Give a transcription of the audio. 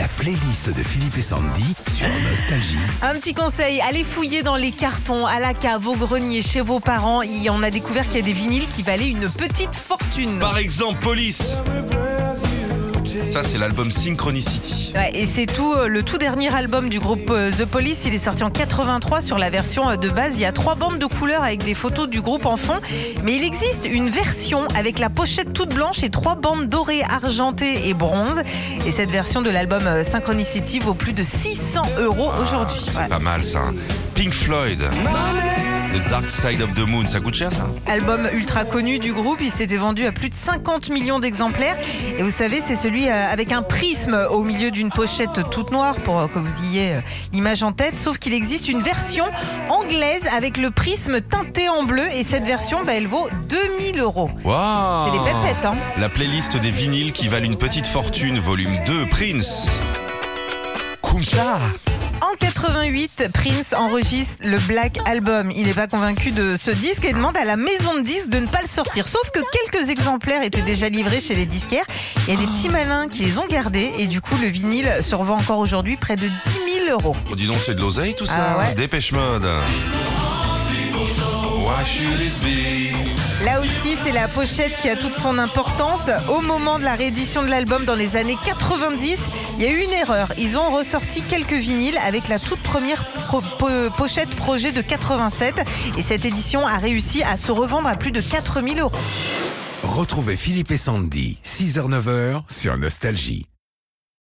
La playlist de Philippe et Sandy sur Nostalgie. Un petit conseil, allez fouiller dans les cartons, à la cave, au grenier, chez vos parents. Il- On a découvert qu'il y a des vinyles qui valaient une petite fortune. Par exemple, Police. Ça, c'est l'album Synchronicity. Ouais, et c'est tout euh, le tout dernier album du groupe euh, The Police. Il est sorti en 83 sur la version euh, de base. Il y a trois bandes de couleurs avec des photos du groupe en fond. Mais il existe une version avec la pochette toute blanche et trois bandes dorées, argentées et bronze. Et cette version de l'album Synchronicity vaut plus de 600 euros aujourd'hui. Ouais. Pas mal, ça. Pink Floyd. The Dark Side of the Moon. Ça coûte cher, ça Album ultra connu du groupe, il s'était vendu à plus de 50 millions d'exemplaires. Et vous savez, c'est celui euh, avec un prisme au milieu d'une pochette toute noire pour que vous ayez euh, l'image en tête. Sauf qu'il existe une version anglaise avec le prisme teinté en bleu. Et cette version, bah, elle vaut 2000 euros. Waouh C'est des pépettes, hein La playlist des vinyles qui valent une petite fortune, volume 2, Prince. Comme ça En 88, Prince enregistre le Black Album. Il n'est pas convaincu de ce disque et demande à la maison de disques de ne pas le sortir. Sauf que quelques exemplaires étaient déjà livrés chez les disquaires. Il y a des petits malins qui les ont gardés et du coup le vinyle se revend encore aujourd'hui près de 10 000 euros. Oh, dis donc, c'est de l'oseille tout ça. Ah ouais. Dépêche mode. Là aussi, c'est la pochette qui a toute son importance. Au moment de la réédition de l'album dans les années 90, il y a eu une erreur. Ils ont ressorti quelques vinyles avec la toute première pro- po- pochette projet de 87 et cette édition a réussi à se revendre à plus de 4000 euros. Retrouvez Philippe et Sandy, 6h-9h sur Nostalgie.